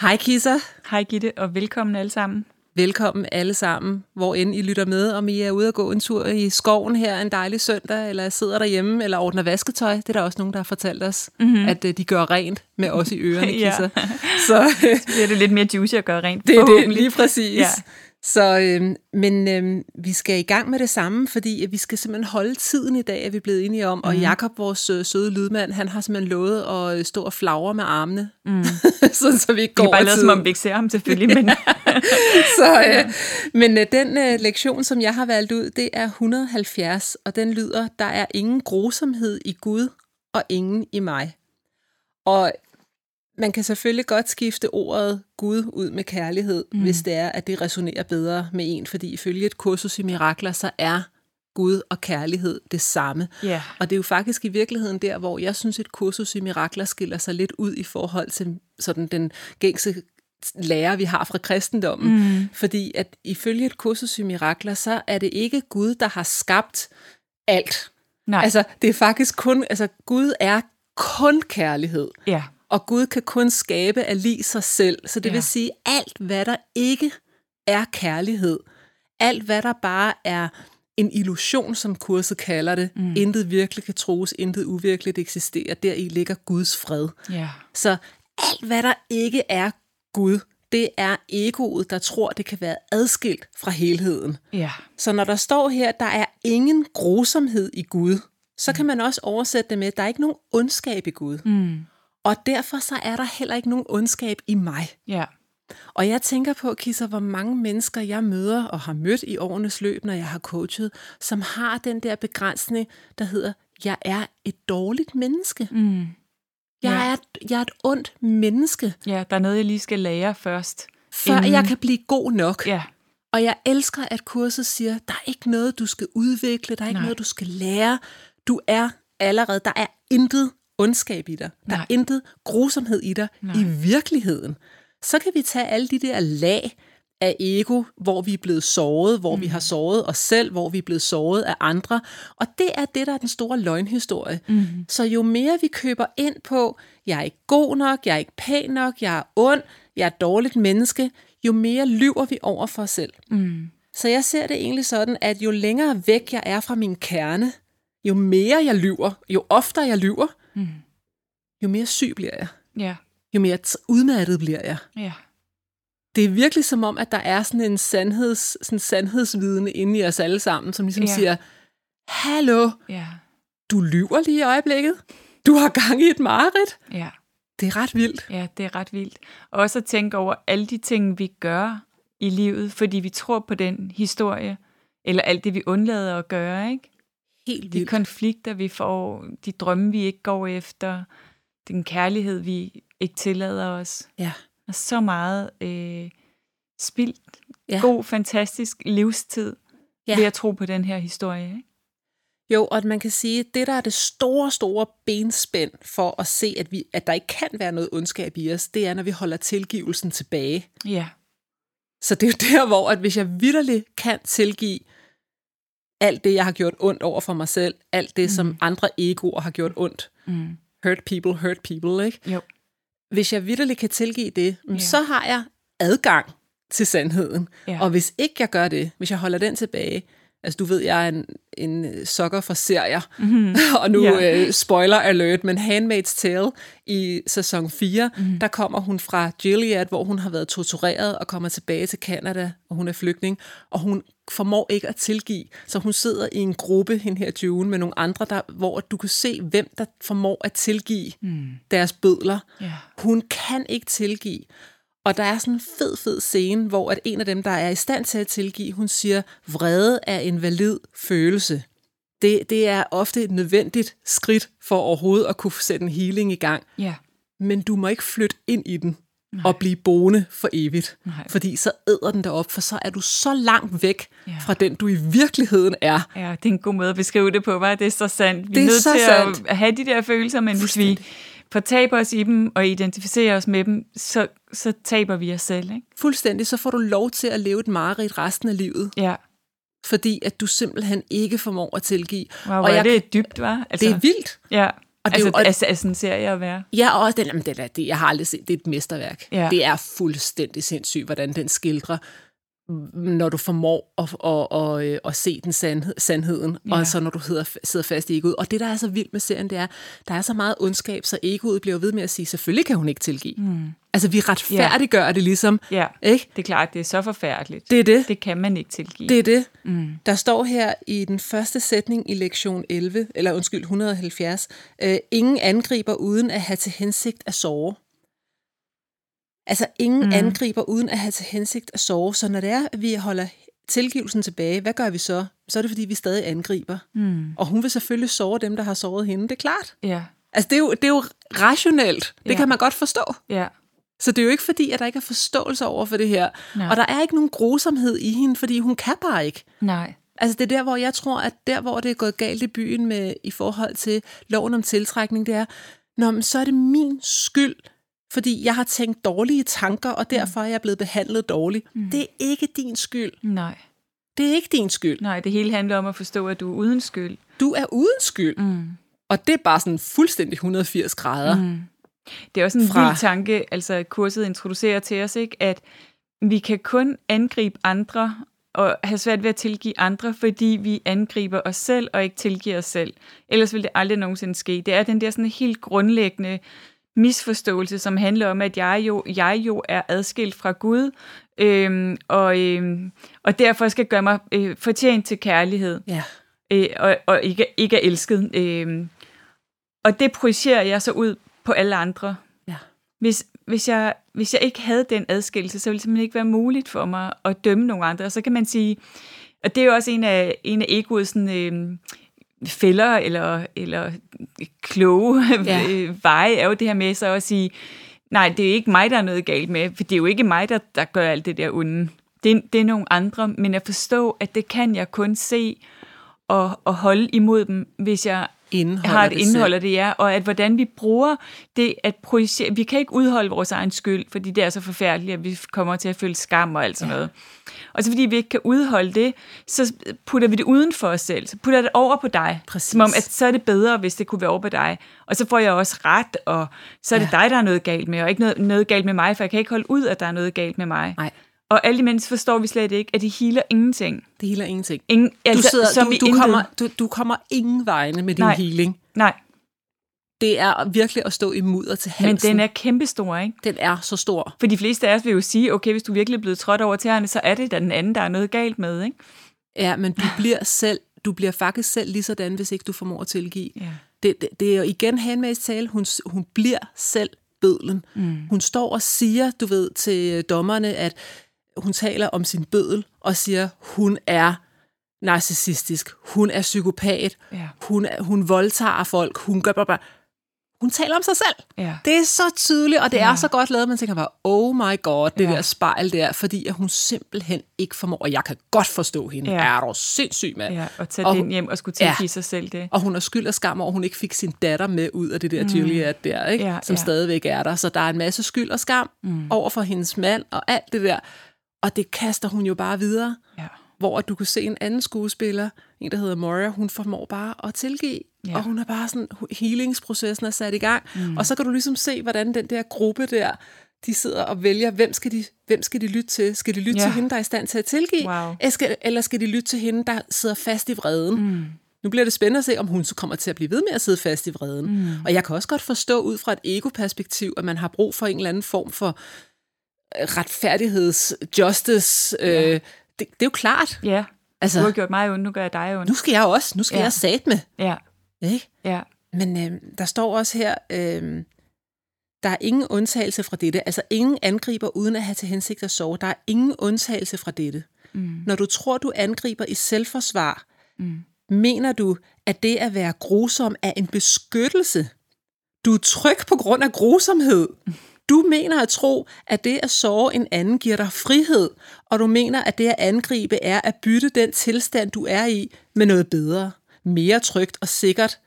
Hej Kisser. Hej Gitte, og velkommen alle sammen. Velkommen alle sammen, hvor end I lytter med, om I er ude og gå en tur i skoven her en dejlig søndag, eller sidder derhjemme, eller ordner vasketøj. Det er der også nogen, der har fortalt os, mm-hmm. at uh, de gør rent med os i ørerne, Kisser. ja. Så, Så bliver det lidt mere juicy at gøre rent. Det er det, lige præcis. Ja. Så, øh, men øh, vi skal i gang med det samme, fordi vi skal simpelthen holde tiden i dag, er vi blevet enige om. Mm. Og mhm. Jakob, vores øh, søde lydmand, han har simpelthen lovet at øh, stå og flagre med armene, mm. så, så vi ikke går Det er bare lavet, som om vi ikke ser ham selvfølgelig. Men, så, øh, men øh, den øh, lektion, som jeg har valgt ud, det er 170, og den lyder, der er ingen grusomhed i Gud og ingen i mig. Og man kan selvfølgelig godt skifte ordet Gud ud med kærlighed, mm. hvis det er, at det resonerer bedre med en, fordi ifølge et kursus i mirakler, så er Gud og kærlighed det samme. Yeah. Og det er jo faktisk i virkeligheden der, hvor jeg synes, et kursus i mirakler skiller sig lidt ud i forhold til sådan den gængse lærer, vi har fra kristendommen. Mm. Fordi at ifølge et kursus i mirakler, så er det ikke Gud, der har skabt alt. Nej. Altså, det er faktisk kun, altså Gud er kun kærlighed. Ja. Og Gud kan kun skabe af lige sig selv. Så det ja. vil sige, alt hvad der ikke er kærlighed, alt hvad der bare er en illusion, som kurset kalder det, mm. intet virkelig kan troes, intet uvirkeligt eksisterer, der i ligger Guds fred. Ja. Så alt hvad der ikke er Gud, det er egoet, der tror, det kan være adskilt fra helheden. Ja. Så når der står her, der er ingen grusomhed i Gud, så mm. kan man også oversætte det med, at der er ikke nogen ondskab i Gud. Mm. Og derfor så er der heller ikke nogen ondskab i mig. Ja. Og jeg tænker på, Kisser, hvor mange mennesker jeg møder og har mødt i årenes løb, når jeg har coachet, som har den der begrænsning, der hedder, jeg er et dårligt menneske. Mm. Jeg, ja. er, jeg er et ondt menneske. Ja, der er noget, jeg lige skal lære først. Før inden... jeg kan blive god nok. Ja. Og jeg elsker, at kurset siger, der er ikke noget, du skal udvikle, der er ikke Nej. noget, du skal lære. Du er allerede, der er intet ondskab i dig. Der Nej. er intet grusomhed i dig Nej. i virkeligheden. Så kan vi tage alle de der lag af ego, hvor vi er blevet såret, hvor mm. vi har såret os selv, hvor vi er blevet såret af andre. Og det er det, der er den store løgnhistorie. Mm. Så jo mere vi køber ind på, jeg er ikke god nok, jeg er ikke pæn nok, jeg er ond, jeg er et dårligt menneske, jo mere lyver vi over for os selv. Mm. Så jeg ser det egentlig sådan, at jo længere væk jeg er fra min kerne, jo mere jeg lyver, jo oftere jeg lyver, mm. jo mere syg bliver jeg. Ja. Jo mere udmattet bliver jeg. Ja. Det er virkelig som om, at der er sådan en sandheds, sådan sandhedsvidende inde i os alle sammen, som ligesom ja. siger, hallo, ja. du lyver lige i øjeblikket. Du har gang i et mareridt. Ja. Det er ret vildt. Ja, det er ret vildt. Og også at tænke over alle de ting, vi gør i livet, fordi vi tror på den historie, eller alt det, vi undlader at gøre, ikke? Helt vildt. De konflikter, vi får, de drømme, vi ikke går efter, den kærlighed, vi ikke tillader os. Ja. Og så meget øh, spildt, ja. god, fantastisk livstid ja. ved at tro på den her historie. Ikke? Jo, og at man kan sige, at det, der er det store, store benspænd for at se, at, vi, at der ikke kan være noget ondskab i os, det er, når vi holder tilgivelsen tilbage. Ja. Så det er jo der, hvor at hvis jeg vidderligt kan tilgive alt det, jeg har gjort ondt over for mig selv, alt det, mm. som andre egoer har gjort ondt. Mm. Hurt people, hurt people, ikke? Jo. Hvis jeg vidderligt kan tilgive det, yeah. så har jeg adgang til sandheden. Yeah. Og hvis ikke jeg gør det, hvis jeg holder den tilbage, Altså, du ved, jeg er en, en sokker for serier, mm-hmm. og nu yeah. uh, spoiler alert, men Handmaid's Tale i sæson 4, mm-hmm. der kommer hun fra Gilead, hvor hun har været tortureret og kommer tilbage til Canada, og hun er flygtning, og hun formår ikke at tilgive, så hun sidder i en gruppe, hende her June, med nogle andre, der, hvor du kan se, hvem der formår at tilgive mm. deres bødler. Yeah. Hun kan ikke tilgive. Og der er sådan en fed, fed scene, hvor at en af dem, der er i stand til at tilgive, hun siger, vrede er en valid følelse. Det, det er ofte et nødvendigt skridt for overhovedet at kunne sætte en healing i gang. Ja. Men du må ikke flytte ind i den Nej. og blive boende for evigt. Nej. Fordi så æder den op, for så er du så langt væk ja. fra den, du i virkeligheden er. Ja, det er en god måde at beskrive det på, var det er så sandt. Vi er, er nødt til sandt. at have de der følelser, men hvis vi fortaber os i dem og identificerer os med dem, så, så taber vi os selv. Ikke? Fuldstændig. Så får du lov til at leve et mareridt resten af livet. Ja. Fordi at du simpelthen ikke formår at tilgive. Wow, og jeg, det er dybt, var. Altså, det er vildt. Ja. Og det altså, er jo, altså, altså en serie at være. Ja, og den, jamen, det, er, det, jeg har aldrig set, det er et mesterværk. Ja. Det er fuldstændig sindssygt, hvordan den skildrer når du formår at, at, at, at se den sandhed, sandheden, ja. og så når du sidder, sidder fast i egoet. Og det, der er så vildt med serien, det er, der er så meget ondskab, så egoet bliver ved med at sige, selvfølgelig kan hun ikke tilgive. Mm. Altså, vi retfærdiggør ja. det ligesom. Ja, ikke? det er klart, det er så forfærdeligt. Det er det. Det kan man ikke tilgive. Det er det. Mm. Der står her i den første sætning i lektion 11, eller undskyld, 170, øh, ingen angriber uden at have til hensigt at sove. Altså ingen mm. angriber uden at have til hensigt at sove. Så når det er, at vi holder tilgivelsen tilbage, hvad gør vi så? Så er det, fordi vi stadig angriber. Mm. Og hun vil selvfølgelig sove dem, der har såret hende. Det er klart. Ja. Altså det er jo, det er jo rationelt. Det ja. kan man godt forstå. Ja. Så det er jo ikke fordi, at der ikke er forståelse over for det her. Nej. Og der er ikke nogen grusomhed i hende, fordi hun kan bare ikke. Nej. Altså det er der, hvor jeg tror, at der, hvor det er gået galt i byen med i forhold til loven om tiltrækning, det er, Nå, men så er det min skyld, fordi jeg har tænkt dårlige tanker, og derfor er jeg blevet behandlet dårligt. Mm. Det er ikke din skyld. Nej. Det er ikke din skyld. Nej, det hele handler om at forstå, at du er uden skyld. Du er uden skyld. Mm. Og det er bare sådan fuldstændig 180 grader. Mm. Det er også en fra... vild tanke, altså kurset introducerer til os, ikke, at vi kan kun angribe andre og have svært ved at tilgive andre, fordi vi angriber os selv og ikke tilgiver os selv. Ellers vil det aldrig nogensinde ske. Det er den der sådan helt grundlæggende misforståelse, som handler om, at jeg jo, jeg jo er adskilt fra Gud, øhm, og, øhm, og derfor skal gøre mig øh, fortjent til kærlighed, ja. øh, og, og ikke, ikke er elsket. Øh, og det projicerer jeg så ud på alle andre. Ja. Hvis, hvis, jeg, hvis jeg ikke havde den adskillelse, så ville det simpelthen ikke være muligt for mig at dømme nogle andre. Og så kan man sige, og det er jo også en af, en af egoets sådan, øh, fælder eller, eller kloge ja. veje, er jo det her med så at sige, nej, det er ikke mig, der er noget galt med, for det er jo ikke mig, der, der gør alt det der onde. Det, det er nogle andre, men at forstå, at det kan jeg kun se og, og holde imod dem, hvis jeg Indeholder har et indhold af det, ja, og at hvordan vi bruger det at projicere. Vi kan ikke udholde vores egen skyld, fordi det er så forfærdeligt, at vi kommer til at føle skam og alt sådan ja. noget. Og så fordi vi ikke kan udholde det, så putter vi det uden for os selv. Så putter det over på dig. Præcis. Som om, at så er det bedre, hvis det kunne være over på dig. Og så får jeg også ret, og så er det ja. dig, der er noget galt med, og ikke noget, noget galt med mig, for jeg kan ikke holde ud, at der er noget galt med mig. Nej. Og alle de mennesker forstår vi slet ikke, at de healer ingenting. Det healer ingenting. Ingen, altså, du, sidder, som du, du, kommer, du, du kommer ingen vegne med din Nej. healing. Nej. Det er virkelig at stå i mudder til halsen. Men den er kæmpestor, ikke? Den er så stor. For de fleste af os vil jo sige, okay, hvis du virkelig er blevet trådt over tæerne, så er det da den anden, der er noget galt med, ikke? Ja, men du bliver selv, du bliver faktisk selv lige sådan, hvis ikke du formår at tilgive. Ja. Det, det, det er jo igen Handmaids tale, hun, hun bliver selv bødlen. Mm. Hun står og siger, du ved, til dommerne, at hun taler om sin bødel og siger, hun er narcissistisk, hun er psykopat, ja. hun, hun voldtager folk, hun gør bare, hun taler om sig selv. Ja. Det er så tydeligt, og det ja. er så godt lavet, at man tænker bare, oh my god, det ja. der spejl der, fordi at hun simpelthen ikke formår, og jeg kan godt forstå hende, ja. er du sindssyg, mand. Ja, og tage og den hjem og skulle tilgive ja. sig selv det. Og hun er skyld og skam over, at hun ikke fik sin datter med ud af det der mm. Juliet der, ikke? Ja, som ja. stadigvæk er der. Så der er en masse skyld og skam mm. over for hendes mand og alt det der. Og det kaster hun jo bare videre. Ja. Hvor du kan se en anden skuespiller, en der hedder Moria, hun formår bare at tilgive. Ja. Og hun er bare sådan, healingsprocessen er sat i gang. Mm. Og så kan du ligesom se, hvordan den der gruppe der, de sidder og vælger, hvem skal de, hvem skal de lytte til? Skal de lytte Ja. til hende, der er i stand til at tilgive? Wow. Eller skal, eller skal de lytte til hende, der sidder fast i vreden? Mm. Nu bliver det spændende at se, om hun så kommer til at blive ved med at sidde fast i vreden. Mm. Og jeg kan også godt forstå ud fra et ego-perspektiv, at man har brug for en eller anden form for øh, retfærdigheds, justice. Øh, det, det er jo klart. Ja, Altså, du har gjort mig ondt, nu gør jeg dig ondt. nu skal jeg også, nu skal Ja. ja. jeg sat med. Ja, Ikke? ja. Men øh, der står også her, øh, der er ingen undtagelse fra dette. Altså ingen angriber uden at have til hensigt at sove. Der er ingen undtagelse fra dette. Mm. Når du tror, du angriber i selvforsvar, Mm. mener du, at det at være grusom er en beskyttelse. Du er tryg på grund af grusomhed. Du mener at tro, at det at sove en anden giver dig frihed, og du mener, at det at angribe er at bytte den tilstand, du er i, med noget bedre, mere trygt og sikkert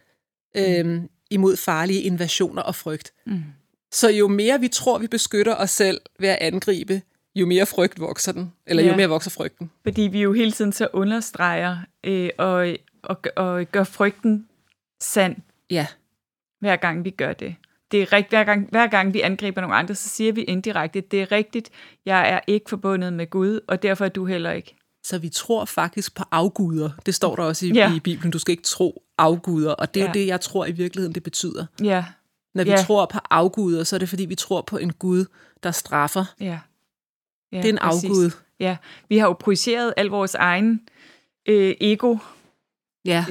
øhm, imod farlige invasioner og frygt. Mm. Så jo mere vi tror, vi beskytter os selv ved at angribe, jo mere frygt vokser den, eller Ja. jo mere vokser frygten. Fordi vi jo hele tiden så understreger øh, og, og, og gør frygten sand, Ja, hver gang vi gør det. Det er rigtigt, hver gang, hver gang vi angriber nogle andre, så siger vi indirekte, det er rigtigt, jeg er ikke forbundet med Gud, og derfor er du heller ikke. Så vi tror faktisk på afguder. Det står der også i, Ja. i Bibelen. Du skal ikke tro afguder. Og det er Ja. jo det, jeg tror i virkeligheden, det betyder. Ja, Når vi Ja. tror på afguder, så er det fordi, vi tror på en Gud, der straffer. ja. ja det er en præcis. afgud. Ja, vi har jo projiceret al vores egen øh, ego-struktur Ja.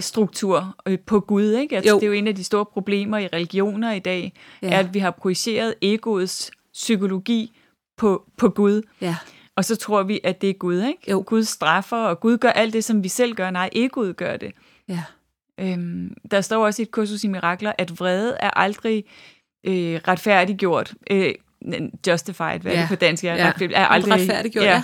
øh, på Gud, ikke? Altså, Jo. det er jo en af de store problemer i religioner i dag, Ja. ja. at vi har projiceret egoets psykologi på, på Gud. ja. Og så tror vi, at det er Gud, ikke? Jo. Gud straffer, og Gud gør alt det, som vi selv gør. Nej, egoet gør det. Ja. Øhm, der står også i et kursus i mirakler, at vrede er aldrig øh, retfærdiggjort. Øh, justified, hvad er Ja. det på dansk? Ja, Ja. er aldrig, Retfærdiggjort, ja.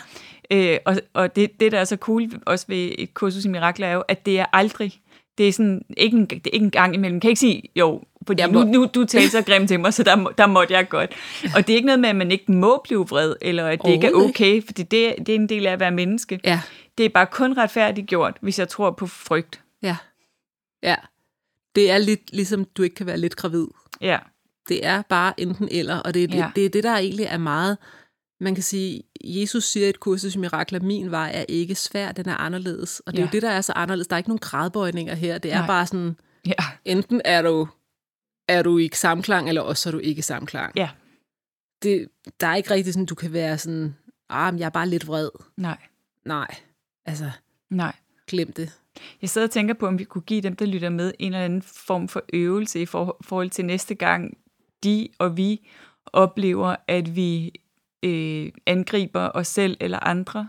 Øh, og og det, det, der er så cool også ved et kursus i mirakler, er jo, at det er aldrig. Det er sådan, ikke en, det er ikke en gang imellem. Kan jeg ikke sige, jo, fordi Jeg nu, må- nu du talte så grimt til mig, så der, må- der måtte jeg godt. Og det er ikke noget med, at man ikke må blive vred, eller at det ikke er okay, fordi det, det er en del af at være menneske. Ja. Det er bare kun retfærdiggjort, hvis jeg tror på frygt. Ja. Ja. Det er lidt ligesom, du ikke kan være lidt gravid. Ja, Det er bare enten eller, og det er, Ja. ja. det, er det, der egentlig er meget... Man kan sige, Jesus siger i et kursus i mirakler, min vej er ikke svær, den er anderledes. Og det er Ja. jo det, der er så anderledes. Der er ikke nogen gradbøjninger her. Det er Nej. bare sådan, ja, enten er du, er du i samklang, eller også er du ikke i samklang. ja, Det, der er ikke rigtig sådan, du kan være sådan, ah, men jeg er bare lidt vred. nej, Nej, altså, nej. glem det. Jeg sidder og tænker på, om vi kunne give dem, der lytter med, en eller anden form for øvelse i for- forhold til næste gang, de og vi oplever, at vi øh, angriber os selv eller andre.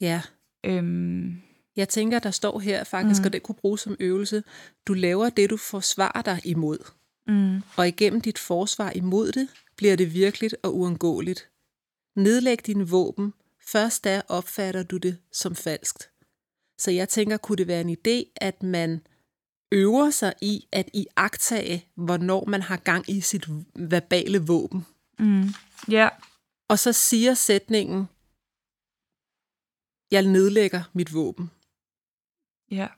Ja. Øhm, Jeg tænker, der står her faktisk, Mm. og det kunne bruges som øvelse. Du laver det, du forsvarer dig imod. mm, Og igennem dit forsvar imod det, bliver det virkeligt og uundgåeligt. Nedlæg dine våben. Først da opfatter du det som falskt. Så jeg tænker, kunne det være en idé, at man øver sig i at iagtage, hvornår man har gang i sit verbale våben. mm, ja, Og så siger sætningen, jeg nedlægger mit våben. ja.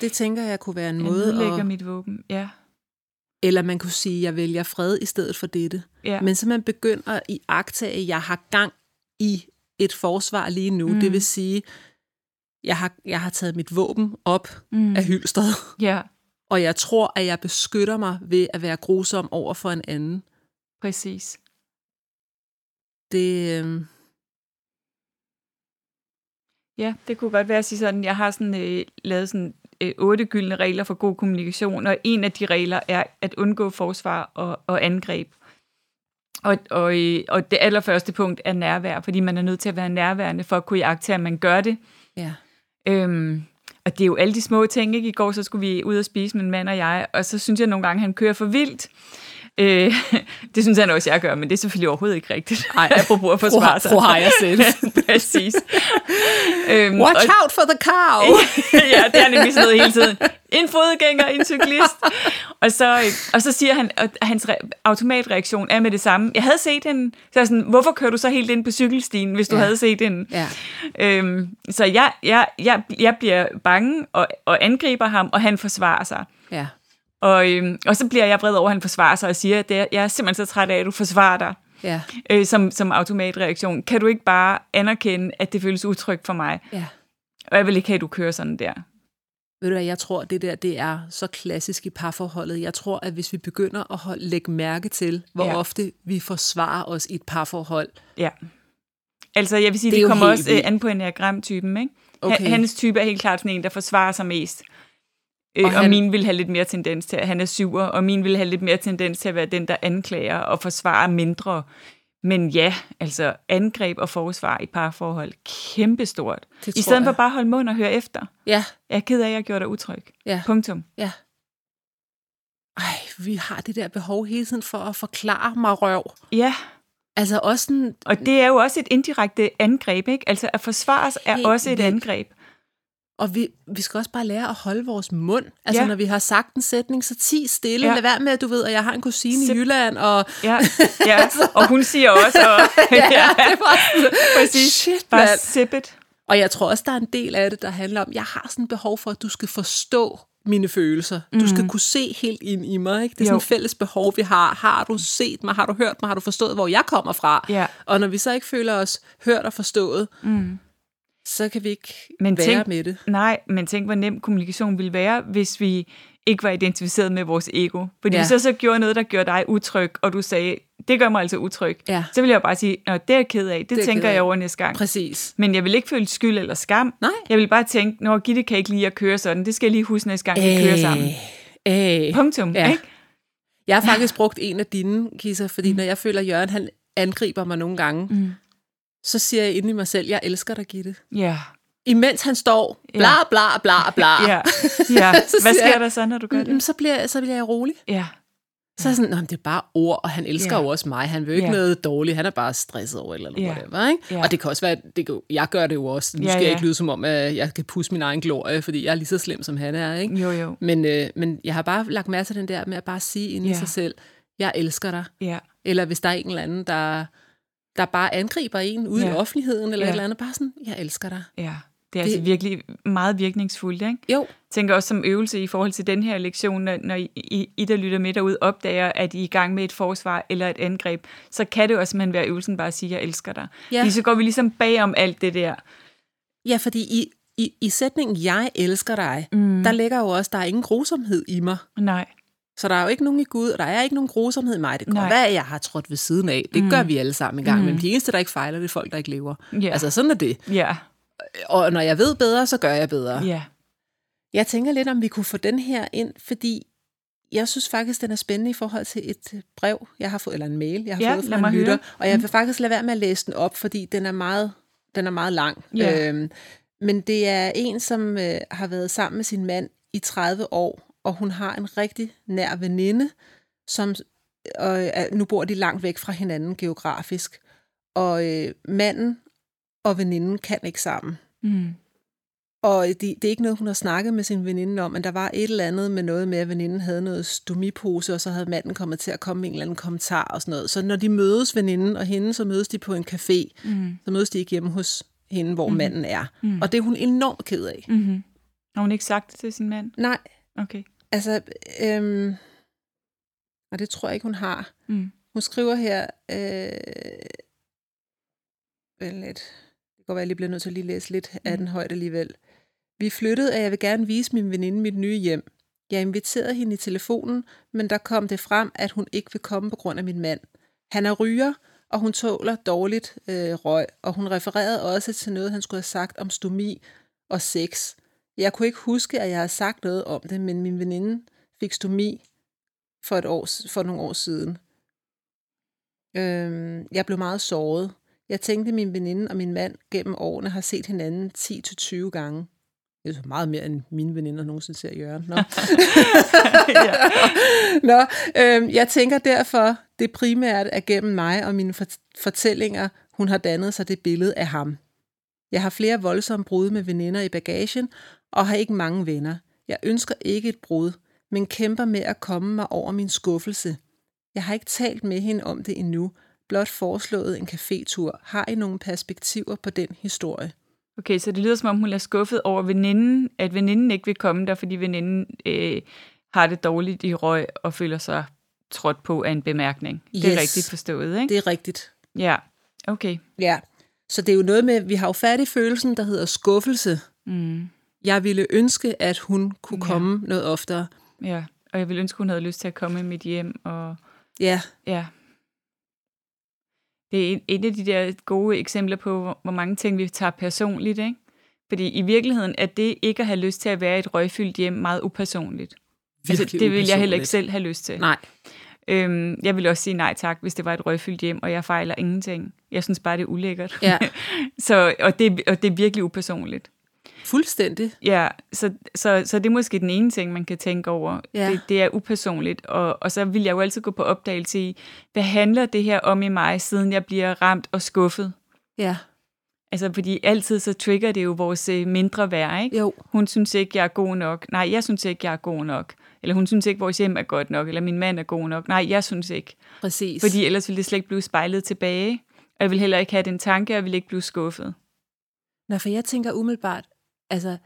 Det tænker jeg kunne være en Jeg måde nedlægger at... mit våben. Ja, Eller man kunne sige, jeg vælger fred i stedet for dette. ja, Men så man begynder i agtage, at jeg har gang i et forsvar lige nu. Mm. Det vil sige, jeg har, jeg har taget mit våben op mm. af hylstret, ja, og jeg tror, at jeg beskytter mig ved at være grusom over for en anden. præcis. Det, øh, Ja, det kunne godt være at sige sådan, jeg har sådan, øh, lavet sådan øh, otte gyldne regler for god kommunikation, og en af de regler er at undgå forsvar og, og angreb. Og, og, øh, og det allerførste punkt er nærvær, fordi man er nødt til at være nærværende for at kunne jagte, at man gør det. ja. Øhm, og det er jo alle de små ting, ikke? I går så skulle vi ud og spise, min mand og jeg, og så synes jeg nogle gange, han kører for vildt. Øh, det synes han også, jeg gør, men det er selvfølgelig overhovedet ikke rigtigt. Ej, Apropos at forsvare sig. fru higher sense. Præcis. øhm, Watch og- out for the cow! ja, det er nemlig sådan noget hele tiden. En fodgænger, en cyklist. Og så, øh, og så siger han, at hans re- automatreaktion er med det samme. Jeg havde set hende. Så jeg sådan, hvorfor kører du så helt ind på cykelstien, hvis du Ja. havde set hende? Ja. Øhm, så jeg, jeg, jeg, jeg bliver bange og, og angriber ham, og han forsvarer sig. ja. Og, øhm, og så bliver jeg vred over, at han forsvarer sig og siger, at det er, jeg er simpelthen så træt af, at du forsvarer dig. Ja. øh, som, som automatreaktion. Kan du ikke bare anerkende, at det føles utrygt for mig? Ja. Og jeg vil ikke have, at du kører sådan der. Ved du hvad, jeg tror, det der det er så klassisk i parforholdet. Jeg tror, at hvis vi begynder at holde, lægge mærke til, hvor Ja. ofte vi forsvarer os i et parforhold. Ja. Altså, jeg vil sige, Det det, er kommer også øh, vildt. an på enagramtypen, ikke? Okay. Han, hans type er helt klart sådan en, der forsvarer sig mest. Øh, Og han- og min vil have lidt mere tendens til, at han er syver, og min vil have lidt mere tendens til at være den, der anklager og forsvarer mindre. Men ja, altså angreb og forsvar i parforhold, kæmpestort. I stedet for jeg. bare at holde mund og høre efter. Ja, Jeg er ked af, at jeg gjorde dig utryg. ja, Punktum. ja. Ej, vi har det der behov hele tiden for at forklare mig røv. Ja, Altså også sådan, og det er jo også et indirekte angreb, ikke? Altså at forsvares er også et vildt. angreb. Og vi, vi skal også bare lære at holde vores mund. Altså Ja. når vi har sagt en sætning, så ti stille. Ja. Lad være med, at du ved, at jeg har en kusine Sip. i Jylland, og Ja, ja. og hun siger også, og, ja, det sådan, præcis, shit, bare sip it. Og jeg tror også, der er en del af det, der handler om, jeg har sådan et behov for, at du skal forstå mine følelser. Du mm. skal kunne se helt ind i mig. Ikke? Det er sådan Jo. et fælles behov, vi har. Har du set mig? Har du hørt mig? Har du forstået, hvor jeg kommer fra? Ja. Og når vi så ikke føler os hørt og forstået, mm. Så kan vi ikke Men være tænk- med det. Nej, men tænk, hvor nem kommunikation ville være, hvis vi ikke var identificeret med vores ego. Fordi Ja. hvis jeg så gjorde noget, der gjorde dig utryg, og du sagde, det gør mig altså utryg, Ja. så ville jeg jo bare sige, Nå, det er jeg ked af, det, det tænker ked af." jeg over næste gang. Præcis. Men jeg vil ikke føle skyld eller skam. Nej. Jeg vil bare tænke, når Gitte kan ikke lide at køre sådan, det skal jeg lige huske næste gang, vi kører sammen. Æh. Punktum, Ja. ikke? Jeg har faktisk brugt en af dine, Kisser, fordi mm. når jeg føler, at Jørgen han angriber mig nogle gange, Mm. Så siger jeg inde i mig selv, jeg elsker dig, Gitte. Ja. Imens han står, bla bla bla bla, Ja. ja. Hvad sker jeg, der så, når du gør Mm, det? så, bliver, så bliver jeg rolig. Ja. Så er jeg sådan, "Nå, men det er bare ord, og han elsker Ja. jo også mig. Han vil jo ikke Ja. noget dårligt. Han er bare stresset over eller andet. Ja. Whatever, ikke? Ja. Og det kan også være, det kan, jeg gør det jo også. Nu skal jeg ja. ikke lyde som om, at jeg kan pusse min egen glorie, fordi jeg er lige så slem, som han er. Ikke? Jo, jo. Men, øh, men jeg har bare lagt mærke til den der med at bare sige ind i Ja. sig selv, jeg elsker dig. Ja. Eller hvis der er en eller anden, der, der bare angriber en ude Ja. i offentligheden, eller Ja. et eller andet, bare sådan, jeg elsker dig. Ja. Det er Det- altså virkelig meget virkningsfuldt, ikke? Jo, Jeg tænker også som øvelse i forhold til den her lektion, når, når I, I, I, der lytter med derude, opdager, at I er i gang med et forsvar eller et angreb, så kan det jo også simpelthen være øvelsen bare at sige, jeg elsker dig. Ja. Fordi så går vi ligesom bag om alt det der. ja fordi i, i, i sætningen, jeg elsker dig, Mm. der ligger jo også, der er ingen grusomhed i mig. Nej. Så der er jo ikke nogen i Gud, og der er ikke nogen grusomhed i mig. Det kan være, at jeg har trådt ved siden af. Det mm. gør vi alle sammen en gang, mm. men de eneste, der ikke fejler, det er folk, der ikke lever. Ja. Altså, sådan er det. Ja. Og når jeg ved bedre, så gør jeg bedre. Ja. Jeg tænker lidt, om vi kunne få den her ind, fordi jeg synes faktisk, den er spændende i forhold til et brev, jeg har fået, eller en mail, jeg har Ja, fået fra en lytter. høre. Og jeg vil faktisk lade være med at læse den op, fordi den er meget, den er meget lang. Ja. Øhm, men det er en, som øh, har været sammen med sin mand i 30 år, og hun har en rigtig nær veninde, som og, øh, nu bor de langt væk fra hinanden geografisk. Og øh, manden og veninden kan ikke sammen. Mm. Og det, det er ikke noget, hun har snakket med sin veninde om, men der var et eller andet med noget med, at veninden havde noget stomipose, og så havde manden kommet til at komme med en eller anden kommentar og sådan noget. Så når de mødes, veninden og hende, så mødes de på en café. Mm. Så mødes de ikke hjemme hos hende, hvor mm. manden er. Mm. Og det er hun enormt ked af. Mm-hmm. Har hun ikke sagt det til sin mand? Nej, Okay. altså... Øhm, og det tror jeg ikke, hun har. Mm. Hun skriver her... Øh, vel lidt. Det kan godt være, jeg lige bliver nødt til at lige læse lidt af den højt alligevel. Vi flyttede, og jeg vil gerne vise min veninde mit nye hjem. Jeg inviterede hende i telefonen, men der kom det frem, at hun ikke vil komme på grund af min mand. Han er ryger, og hun tåler dårligt øh, røg, og hun refererede også til noget, han skulle have sagt om stomi og sex. Jeg kunne ikke huske, at jeg havde sagt noget om det, men min veninde fik stomi for, et år, for nogle år siden. Øhm, jeg blev meget såret. Jeg tænkte, at min veninde og min mand gennem årene har set hinanden 10-20 gange. Det er meget mere, end mine veninder nogensinde ser Jørgen. Nå. Nå øhm, jeg tænker derfor, det primært er gennem mig og mine fort- fortællinger, hun har dannet sig det billede af ham. Jeg har flere voldsomme brud med veninder i bagagen, og har ikke mange venner. Jeg ønsker ikke et brud, men kæmper med at komme mig over min skuffelse. Jeg har ikke talt med hende om det endnu, blot foreslået en cafetur. Har I nogle perspektiver på den historie? Okay, så det lyder som om, hun er skuffet over veninden, at veninden ikke vil komme der, fordi veninden øh, har det dårligt i røg og føler sig trådt på af en bemærkning. Det er Yes. rigtigt forstået, ikke? Det er rigtigt. Ja, okay. Ja. Så det er jo noget med, vi har jo fat i følelsen, der hedder skuffelse. Mm. Jeg ville ønske, at hun kunne Ja. komme noget oftere. Ja, og jeg ville ønske, hun havde lyst til at komme i mit hjem, og Ja, ja. Det er et- af de der gode eksempler på, hvor- mange ting vi tager personligt, ikke? Fordi i virkeligheden er det ikke at have lyst til at være i et røgfyldt hjem meget upersonligt. Altså, det vil jeg heller ikke selv have lyst til. Nej, Øhm, jeg ville også sige nej tak, hvis det var et røgfyldt hjem, og jeg fejler ingenting. Jeg synes bare, det er ulækkert. Ja. så, og, det, og det er virkelig upersonligt. Fuldstændig. Ja, så, så, så det er måske den ene ting, man kan tænke over. Ja. Det, det er upersonligt, og, og så vil jeg jo altid gå på opdagelse i, hvad handler det her om i mig, siden jeg bliver ramt og skuffet? Ja, Altså, fordi altid så trigger det jo vores øh, mindre værd, ikke? jo. Hun synes ikke, jeg er god nok. Nej, jeg synes ikke, jeg er god nok. Eller hun synes ikke, vores hjem er godt nok. Eller min mand er god nok. Nej, jeg synes ikke. Præcis. Fordi ellers ville det slet ikke blive spejlet tilbage. Og jeg vil heller ikke have den tanke, og jeg vil ikke blive skuffet. Nå, for jeg tænker umiddelbart, altså,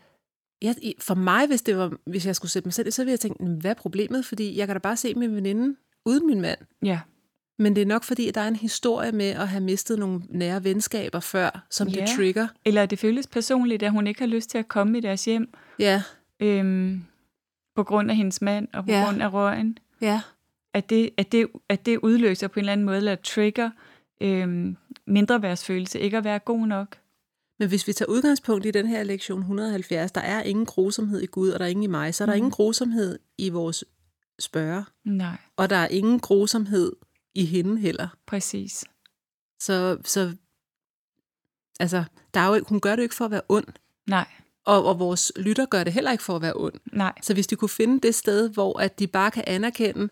jeg, for mig, hvis, det var, hvis jeg skulle sætte mig selv, så ville jeg tænke, "Men hvad er problemet? Fordi jeg kan da bare se min veninde uden min mand. Ja, Men det er nok fordi, at der er en historie med at have mistet nogle nære venskaber før, som det Ja. trigger. eller det føles personligt, at hun ikke har lyst til at komme i deres hjem. Ja, Øhm, på grund af hendes mand, og på Ja. grund af røgen. ja, At det, at, det, at det udløser på en eller anden måde, eller trigger øhm, mindre værdsfølelse, ikke at være god nok. Men hvis vi tager udgangspunkt i den her lektion 170, der er ingen grusomhed i Gud, og der er ingen i mig, så er der Mhm. ingen grusomhed i vores spørger, Nej, og der er ingen grusomhed i hende heller. præcis. Så, så altså, der er jo, hun gør det jo ikke for at være ond, Nej, og, og vores lytter gør det heller ikke for at være ond. nej. Så hvis de kunne finde det sted, hvor at de bare kan anerkende,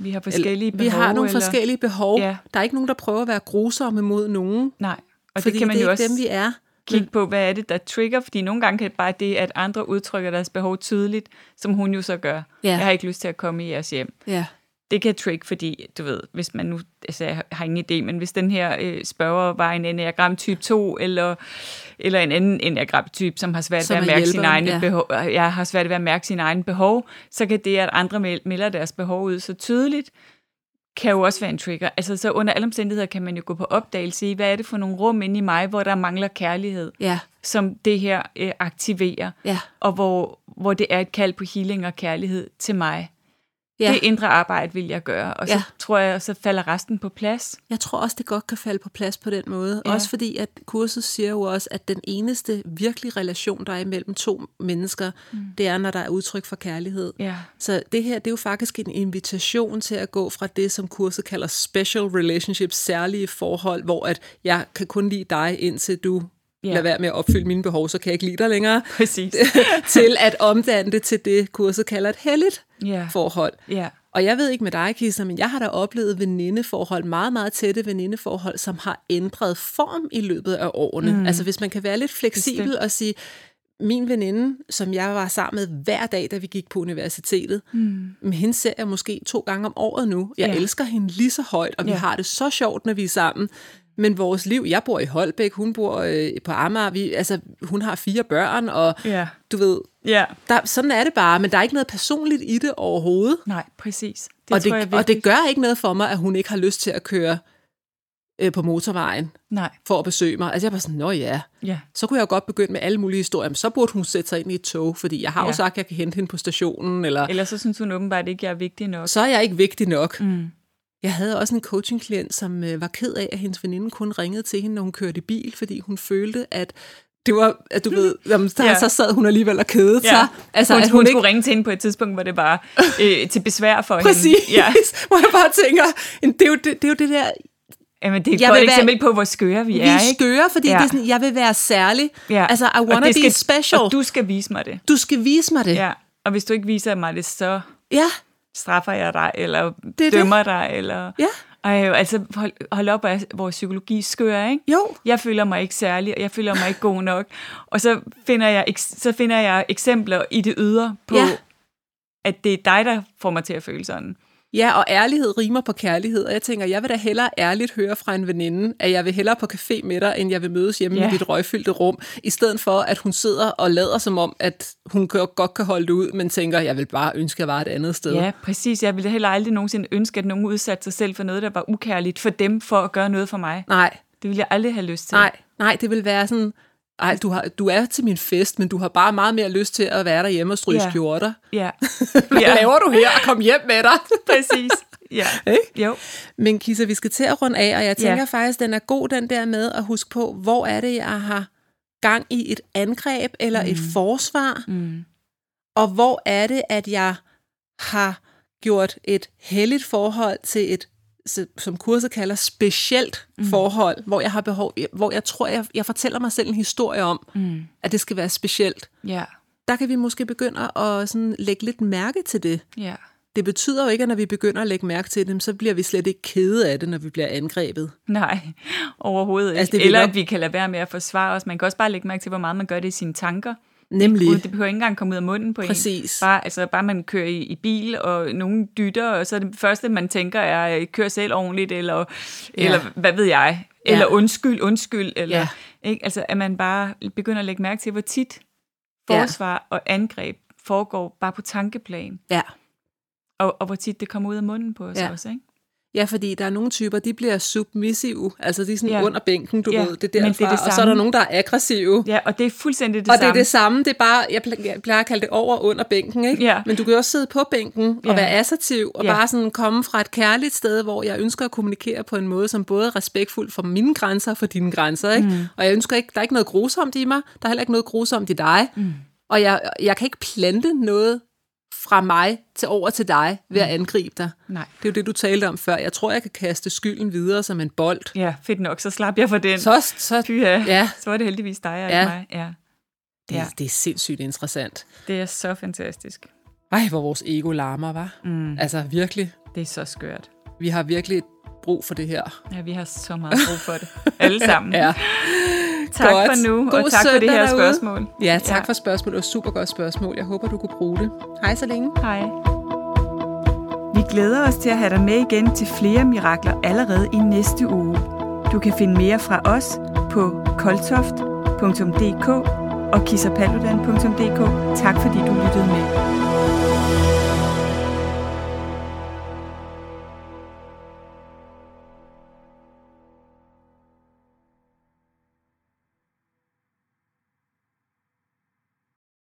Vi har forskellige behov. vi har nogle eller, forskellige behov, Ja. der er ikke nogen, der prøver at være grusomme mod nogen, Nej, og fordi det kan man det er jo også dem, vi er. kigge på, hvad er det, der trigger, fordi nogle gange kan det bare det, at andre udtrykker deres behov tydeligt, som hun jo så gør. Ja. Jeg har ikke lyst til at komme i jeres hjem. Ja, Det kan trigge, fordi, du ved, hvis man nu, altså jeg har ingen idé, men hvis den her øh, spørger var en enneagram type 2, eller, eller en anden enneagram type, som har svært Som ved at mærke sine hjælperen, egne ja. behov, jeg har svært ved at mærke sine egne behov, så kan det, at andre mel- melder deres behov ud så tydeligt, kan jo også være en trigger. Altså så under alle omstændigheder kan man jo gå på opdagelse i, hvad er det for nogle rum inde i mig, hvor der mangler kærlighed, ja, som det her øh, aktiverer, ja. og hvor, hvor det er et kald på healing og kærlighed til mig. Ja. Det indre arbejde vil jeg gøre, og så Ja. tror jeg, så falder resten på plads. Jeg tror også, det godt kan falde på plads på den måde. Ja. Også fordi, at kurset siger jo også, at den eneste virkelige relation, der er imellem to mennesker, mm. det er, når der er udtryk for kærlighed. Ja, Så det her, det er jo faktisk en invitation til at gå fra det, som kurset kalder special relationships, særlige forhold, hvor at jeg kan kun lide dig, indtil du Ja. lader være med at opfylde mine behov, så kan jeg ikke lide dig længere, præcis. til at omdanne det til det, kurset kalder et helligt Ja, forhold. ja, Og jeg ved ikke med dig, Kisser, men jeg har da oplevet venindeforhold, meget, meget tætte venindeforhold, som har ændret form i løbet af årene. Mm. Altså hvis man kan være lidt fleksibel Bestemt. og sige, min veninde, som jeg var sammen med hver dag, da vi gik på universitetet, mm. men hende ser jeg måske to gange om året nu. Jeg Ja. elsker hende lige så højt, og vi Ja. har det så sjovt, når vi er sammen. Men vores liv, jeg bor i Holbæk, hun bor øh, på Amager, vi, altså, hun har fire børn, og ja, du ved, ja. der, sådan er det bare, men der er ikke noget personligt i det overhovedet. Nej, præcis. Det og, tror det, jeg og det gør ikke noget for mig, at hun ikke har lyst til at køre øh, på motorvejen Nej, for at besøge mig. Altså jeg var sådan, nå ja, ja, så kunne jeg jo godt begynde med alle mulige historier. Men så burde hun sætte sig ind i et tog, fordi jeg har ja. Jo sagt, at jeg kan hente hende på stationen, eller ellers så synes hun åbenbart ikke, jeg er vigtig nok. så er jeg ikke vigtig nok. Mm. Jeg havde også en coachingklient, som øh, var ked af, at hendes veninde kun ringede til hende, når hun kørte i bil, fordi hun følte, at det var, at du ved, jamen, der, Ja. så sad hun alligevel og kedede Ja. sig. Altså, hun, at hun skulle ringe til hende på et tidspunkt, hvor det var øh, til besvær for Præcis, hende. Ja. hvor jeg bare tænker, det er jo det, det, er jo det der, Jamen, det er et Jeg godt være- eksempel på, hvor skøre vi, vi er, er ikke? skøre, fordi Ja. det er sådan, jeg vil være særlig. Ja. Altså, I Og wanna be skal- special. Og du skal vise mig det. Du skal vise mig det. Ja. Og hvis du ikke viser mig det, så ja. Straffer jeg dig, eller Det er dømmer dig, eller... Ja. Ej, altså, hold, hold op, at vores psykologi skør, ikke? Jo. Jeg føler mig ikke særlig, og jeg føler mig ikke god nok. Og så finder jeg, så finder jeg eksempler i det ydre på, Ja. at det er dig, der får mig til at føle sådan. Ja, og ærlighed rimer på kærlighed, og jeg tænker, jeg vil da hellere ærligt høre fra en veninde, at jeg vil hellere på café med dig, end jeg vil mødes hjemme Ja. i dit røgfyldte rum, i stedet for, at hun sidder og lader som om, at hun godt kan holde det ud, men tænker, jeg vil bare ønske, at jeg var et andet sted. Ja, præcis. Jeg ville heller aldrig nogensinde ønske, at nogen udsatte sig selv for noget, der var ukærligt for dem, for at gøre noget for mig. Nej, Det ville jeg aldrig have lyst til. nej, nej, det vil være sådan, ej, du, har, du er til min fest, men du har bare meget mere lyst til at være derhjemme og stryge Ja. skjorter. Ja, Hvad Ja. laver du her? Kom hjem med dig. præcis. Ja. Ikke? Jo. Men Kisa, vi skal til at runde af, og jeg tænker Ja. faktisk, den er god, den der med at huske på, hvor er det, jeg har gang i et angreb eller mm. et forsvar, Mm. og hvor er det, at jeg har gjort et heldigt forhold til et, som kurset kalder, specielt mm. forhold, hvor jeg har behov, hvor jeg tror, jeg, jeg fortæller mig selv en historie om, Mm. at det skal være specielt. Ja. Der kan vi måske begynde at sådan lægge lidt mærke til det. Ja. Det betyder jo ikke, at når vi begynder at lægge mærke til dem, så bliver vi slet ikke kede af det, når vi bliver angrebet. Nej, overhovedet ikke. Altså, Altså, det Eller nok- at vi kan lade være med at forsvare os. Man kan også bare lægge mærke til, hvor meget man gør det i sine tanker. Nemlig. Uden det behøver ikke engang komme ud af munden på Præcis. en. Bare, altså, bare man kører i, i bil, og nogen dytter, og så det første, man tænker, er, kør selv ordentligt, eller, Ja. ja. eller hvad ved jeg, eller Ja. undskyld, undskyld, eller, Ja. ja. ikke? Altså, at man bare begynder at lægge mærke til, hvor tit Ja. forsvar og angreb foregår bare på tankeplan, Ja. og, og hvor tit det kommer ud af munden på os Ja. ja. også, ikke? Ja, fordi der er nogle typer, de bliver submissive, altså de er sådan Ja. under bænken, du Ja, ved, det er men det derfra, er det og så er der nogen, der er aggressive. Ja, og det er fuldstændig det og det samme. er det samme, det er bare, jeg pl- jeg plejer at kalde det over og under bænken, ikke? Ja. Men du kan jo også sidde på bænken og Ja. være assertiv, og Ja. bare sådan komme fra et kærligt sted, hvor jeg ønsker at kommunikere på en måde, som både er respektfuld for mine grænser og for dine grænser, ikke? Mm. Og jeg ønsker ikke, der er ikke noget grusomt i mig, der er heller ikke noget grusomt i dig, mm. og jeg, jeg kan ikke plante noget fra mig til over til dig ved at angribe dig. Nej. Det er jo det, du talte om før. Jeg tror, jeg kan kaste skylden videre som en bold. Ja, fedt nok, så slap jeg for den. Så, så Fy, ja. ja. så var det heldigvis dig og Ja. ikke mig. Ja, det, Ja. det er sindssygt interessant. det er så fantastisk. Ej, hvor vores ego larmer, var. Mm. Altså virkelig. Det er så skørt. Vi har virkelig brug for det her. Ja, vi har så meget brug for det. Alle sammen. Ja, tak Godt. for nu, God og tak for det her derude. spørgsmål. ja tak Ja. for spørgsmålet. Et super godt spørgsmål. Jeg håber, du kunne bruge det. Hej så længe. Hej. Vi glæder os til at have dig med igen til flere mirakler allerede i næste uge. Du kan finde mere fra os på koltoft.dk og kissapaludan.dk. Tak fordi du lyttede med.